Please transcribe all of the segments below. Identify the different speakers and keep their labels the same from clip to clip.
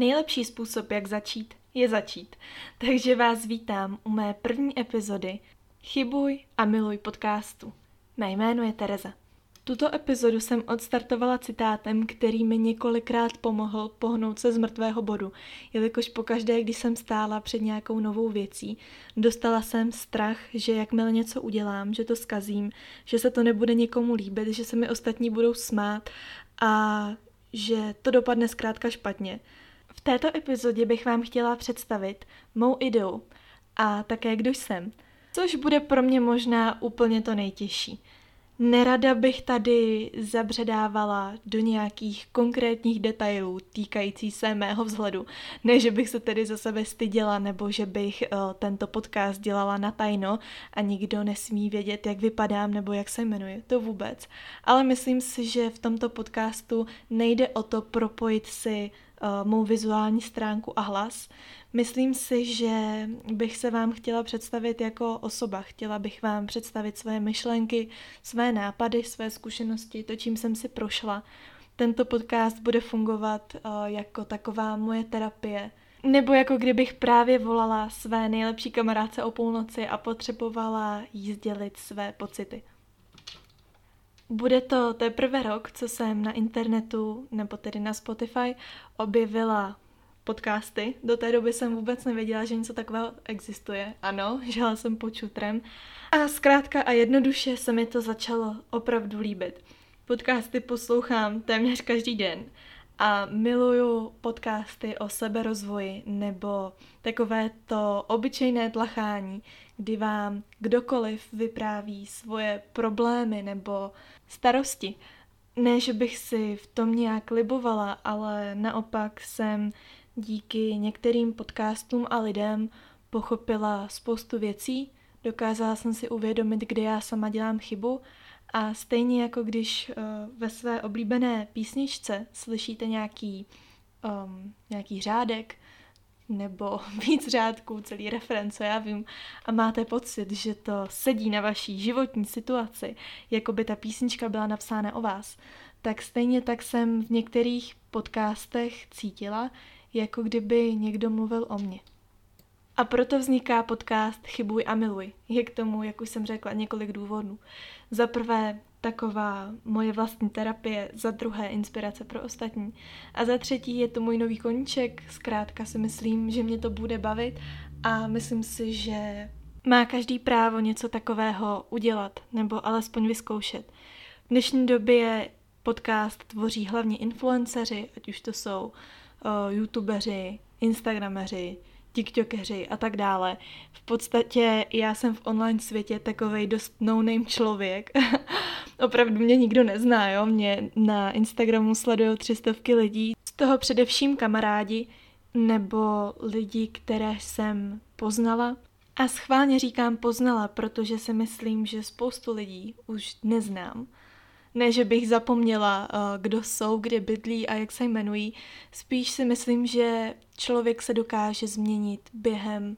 Speaker 1: Nejlepší způsob, jak začít, je začít. Takže vás vítám u mé první epizody Chybuj a miluj podcastu. Mé jméno je Tereza. Tuto epizodu jsem odstartovala citátem, který mi několikrát pomohl pohnout se z mrtvého bodu, jelikož pokaždé, když jsem stála před nějakou novou věcí, dostala jsem strach, že jakmile něco udělám, že to skazím, že se to nebude nikomu líbit, že se mi ostatní budou smát a že to dopadne zkrátka špatně. V této epizodě bych vám chtěla představit mou ideu a také kdo jsem, což bude pro mě možná úplně to nejtěžší. Nerada bych tady zabředávala do nějakých konkrétních detailů týkající se mého vzhledu. Ne, že bych se tedy za sebe styděla, nebo že bych uh, tento podcast dělala na tajno a nikdo nesmí vědět, jak vypadám nebo jak se jmenuji. To vůbec. Ale myslím si, že v tomto podcastu nejde o to propojit si mou vizuální stránku a hlas. Myslím si, že bych se vám chtěla představit jako osoba. Chtěla bych vám představit své myšlenky, své nápady, své zkušenosti, to, čím jsem si prošla. Tento podcast bude fungovat uh, jako taková moje terapie. Nebo jako kdybych právě volala své nejlepší kamarádce o půlnoci a potřebovala jí sdělit své pocity. Bude to teprve rok, co jsem na internetu, nebo tedy na Spotify, objevila podcasty. Do té doby jsem vůbec nevěděla, že něco takového existuje. Ano, žila jsem počutrem. A zkrátka a jednoduše se mi to začalo opravdu líbit. Podcasty poslouchám téměř každý den a miluju podcasty o seberozvoji nebo takové to obyčejné tlachání, kdy vám kdokoliv vypráví svoje problémy nebo starosti. Ne, že bych si v tom nějak libovala, ale naopak jsem díky některým podcastům a lidem pochopila spoustu věcí, dokázala jsem si uvědomit, kde já sama dělám chybu a stejně jako když uh, ve své oblíbené písničce slyšíte nějaký, um, nějaký řádek nebo víc řádků, celý referen, co já vím, a máte pocit, že to sedí na vaší životní situaci, jako by ta písnička byla napsána o vás, tak stejně tak jsem v některých podcastech cítila, jako kdyby někdo mluvil o mně. A proto vzniká podcast Chybuj a miluj. Je k tomu, jak už jsem řekla, několik důvodů. Za prvé, taková moje vlastní terapie, za druhé inspirace pro ostatní a za třetí je to můj nový koníček, zkrátka si myslím, že mě to bude bavit a myslím si, že má každý právo něco takového udělat nebo alespoň vyzkoušet. V dnešní době podcast tvoří hlavně influenceři, ať už to jsou uh, youtubeři, instagrameři, tiktokeři a tak dále. V podstatě já jsem v online světě takovej dost no-name člověk. Opravdu mě nikdo nezná, jo. Mě na Instagramu sledují tři stovky lidí, z toho především kamarádi nebo lidi, které jsem poznala. A schválně říkám poznala, protože si myslím, že spoustu lidí už neznám. Ne, že bych zapomněla, eh, kdo jsou, kde bydlí a jak se jmenují. Spíš si myslím, že člověk se dokáže změnit během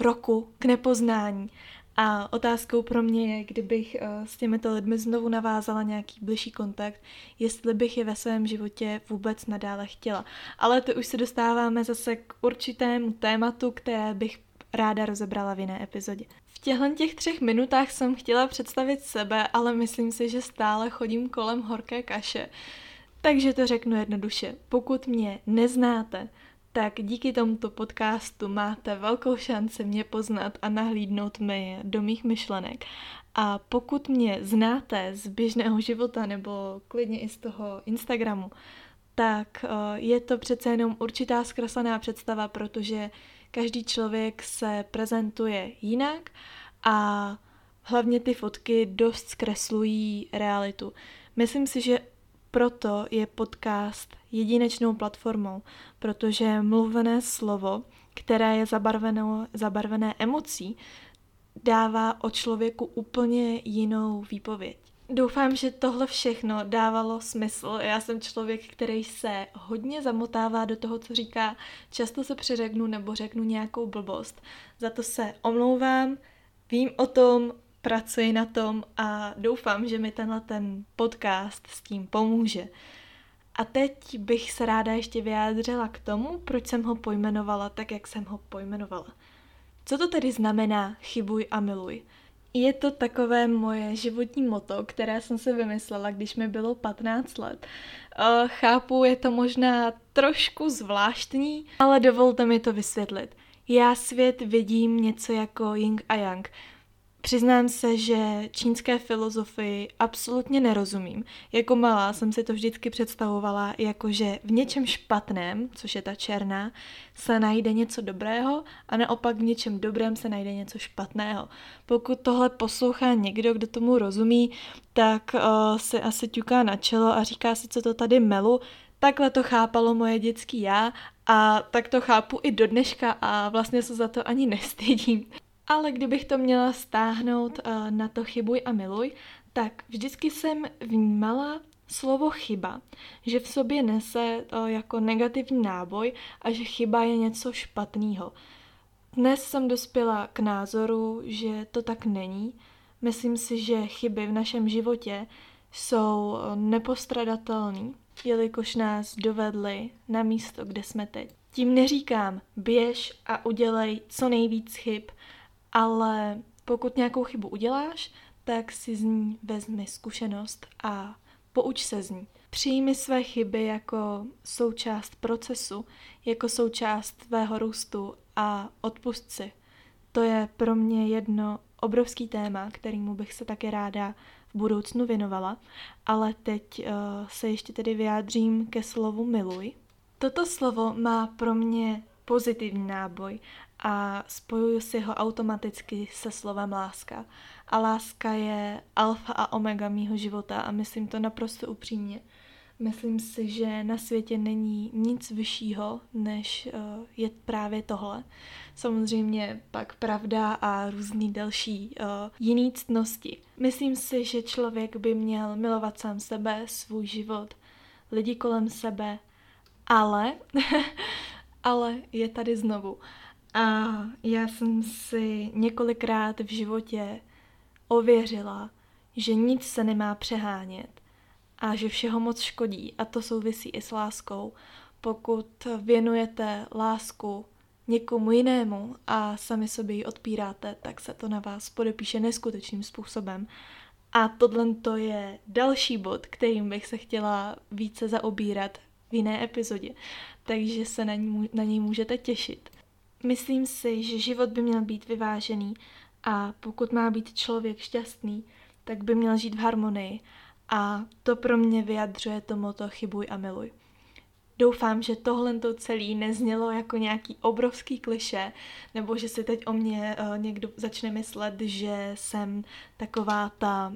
Speaker 1: roku k nepoznání. A otázkou pro mě je, kdybych eh, s těmito lidmi znovu navázala nějaký bližší kontakt, jestli bych je ve svém životě vůbec nadále chtěla. Ale to už se dostáváme zase k určitému tématu, které bych ráda rozebrala v jiné epizodě. V těchto těch třech minutách jsem chtěla představit sebe, ale myslím si, že stále chodím kolem horké kaše. Takže to řeknu jednoduše. Pokud mě neznáte, tak díky tomuto podcastu máte velkou šanci mě poznat a nahlídnout mi do mých myšlenek. A pokud mě znáte z běžného života nebo klidně i z toho Instagramu, tak eh, je to přece jenom určitá zkreslená představa, protože každý člověk se prezentuje jinak a hlavně ty fotky dost zkreslují realitu. Myslím si, že proto je podcast jedinečnou platformou, protože mluvené slovo, které je zabarveno, zabarvené emocí, dává o člověku úplně jinou výpověď. Doufám, že tohle všechno dávalo smysl. Já jsem člověk, který se hodně zamotává do toho, co říká. Často se přeřeknu nebo řeknu nějakou blbost. Za to se omlouvám, vím o tom, pracuji na tom a doufám, že mi tenhle ten podcast s tím pomůže. A teď bych se ráda ještě vyjádřila k tomu, proč jsem ho pojmenovala tak, jak jsem ho pojmenovala. Co to tedy znamená chybuj a miluj? Je to takové moje životní moto, které jsem se vymyslela, když mi bylo 15 let. Uh, chápu, je to možná trošku zvláštní, ale dovolte mi to vysvětlit. Já svět vidím něco jako Ying a Yang. Přiznám se, že čínské filozofii absolutně nerozumím. Jako malá jsem si to vždycky představovala jako, že v něčem špatném, což je ta černá, se najde něco dobrého a naopak v něčem dobrém se najde něco špatného. Pokud tohle poslouchá někdo, kdo tomu rozumí, tak uh, si asi ťuká na čelo a říká si, co to tady melu, Takhle to chápalo moje dětský já a tak to chápu i do dneška a vlastně se za to ani nestydím. Ale kdybych to měla stáhnout uh, na to chybuj a miluj, tak vždycky jsem vnímala slovo chyba, že v sobě nese uh, jako negativní náboj a že chyba je něco špatného. Dnes jsem dospěla k názoru, že to tak není. Myslím si, že chyby v našem životě jsou nepostradatelné, jelikož nás dovedly na místo, kde jsme teď. Tím neříkám, běž a udělej co nejvíc chyb, ale pokud nějakou chybu uděláš, tak si z ní vezmi zkušenost a pouč se z ní. Přijmi své chyby jako součást procesu, jako součást tvého růstu a odpust si. To je pro mě jedno obrovský téma, kterýmu bych se také ráda v budoucnu věnovala, ale teď uh, se ještě tedy vyjádřím ke slovu miluj. Toto slovo má pro mě pozitivní náboj a spojuju si ho automaticky se slovem láska. A láska je alfa a omega mýho života a myslím to naprosto upřímně. Myslím si, že na světě není nic vyššího, než uh, je právě tohle. Samozřejmě pak pravda a různý další uh, jiný ctnosti. Myslím si, že člověk by měl milovat sám sebe, svůj život, lidi kolem sebe, ale, ale je tady znovu. A já jsem si několikrát v životě ověřila, že nic se nemá přehánět a že všeho moc škodí a to souvisí i s láskou. Pokud věnujete lásku někomu jinému a sami sobě ji odpíráte, tak se to na vás podepíše neskutečným způsobem. A tohle to je další bod, kterým bych se chtěla více zaobírat v jiné epizodě, takže se na, ní, na něj můžete těšit. Myslím si, že život by měl být vyvážený a pokud má být člověk šťastný, tak by měl žít v harmonii a to pro mě vyjadřuje to moto chybuj a miluj. Doufám, že tohle to celé neznělo jako nějaký obrovský kliše, nebo že si teď o mě uh, někdo začne myslet, že jsem taková ta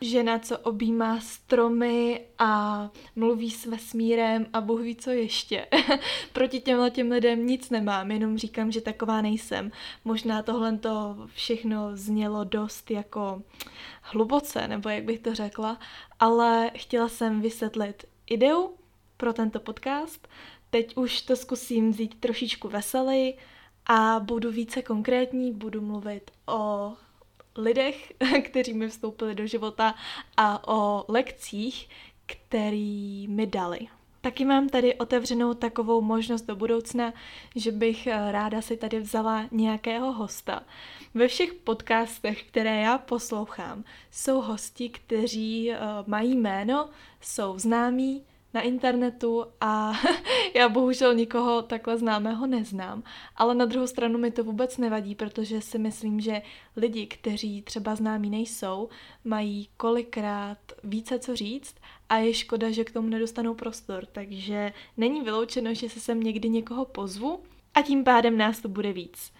Speaker 1: žena, co objímá stromy a mluví s vesmírem a Bůh ví co ještě. Proti těmhle těm lidem nic nemám, jenom říkám, že taková nejsem. Možná tohle to všechno znělo dost jako hluboce, nebo jak bych to řekla, ale chtěla jsem vysvětlit ideu, pro tento podcast. Teď už to zkusím vzít trošičku veselý a budu více konkrétní, budu mluvit o lidech, kteří mi vstoupili do života a o lekcích, který mi dali. Taky mám tady otevřenou takovou možnost do budoucna, že bych eh, ráda si tady vzala nějakého hosta. Ve všech podcastech, které já poslouchám, jsou hosti, kteří uh, mají jméno, jsou známí, na internetu a já bohužel nikoho takhle známého neznám. Ale na druhou stranu mi to vůbec nevadí, protože si myslím, že lidi, kteří třeba známí nejsou, mají kolikrát více co říct a je škoda, že k tomu nedostanou prostor. Takže není vyloučeno, že se sem někdy někoho pozvu a tím pádem nás to bude víc.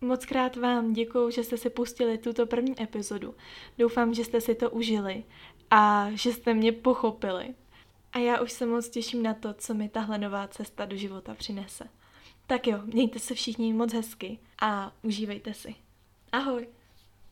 Speaker 1: Moc krát vám děkuju, že jste si pustili tuto první epizodu. Doufám, že jste si to užili a že jste mě pochopili. A já už se moc těším na to, co mi tahle nová cesta do života přinese. Tak jo, mějte se všichni moc hezky a užívejte si. Ahoj!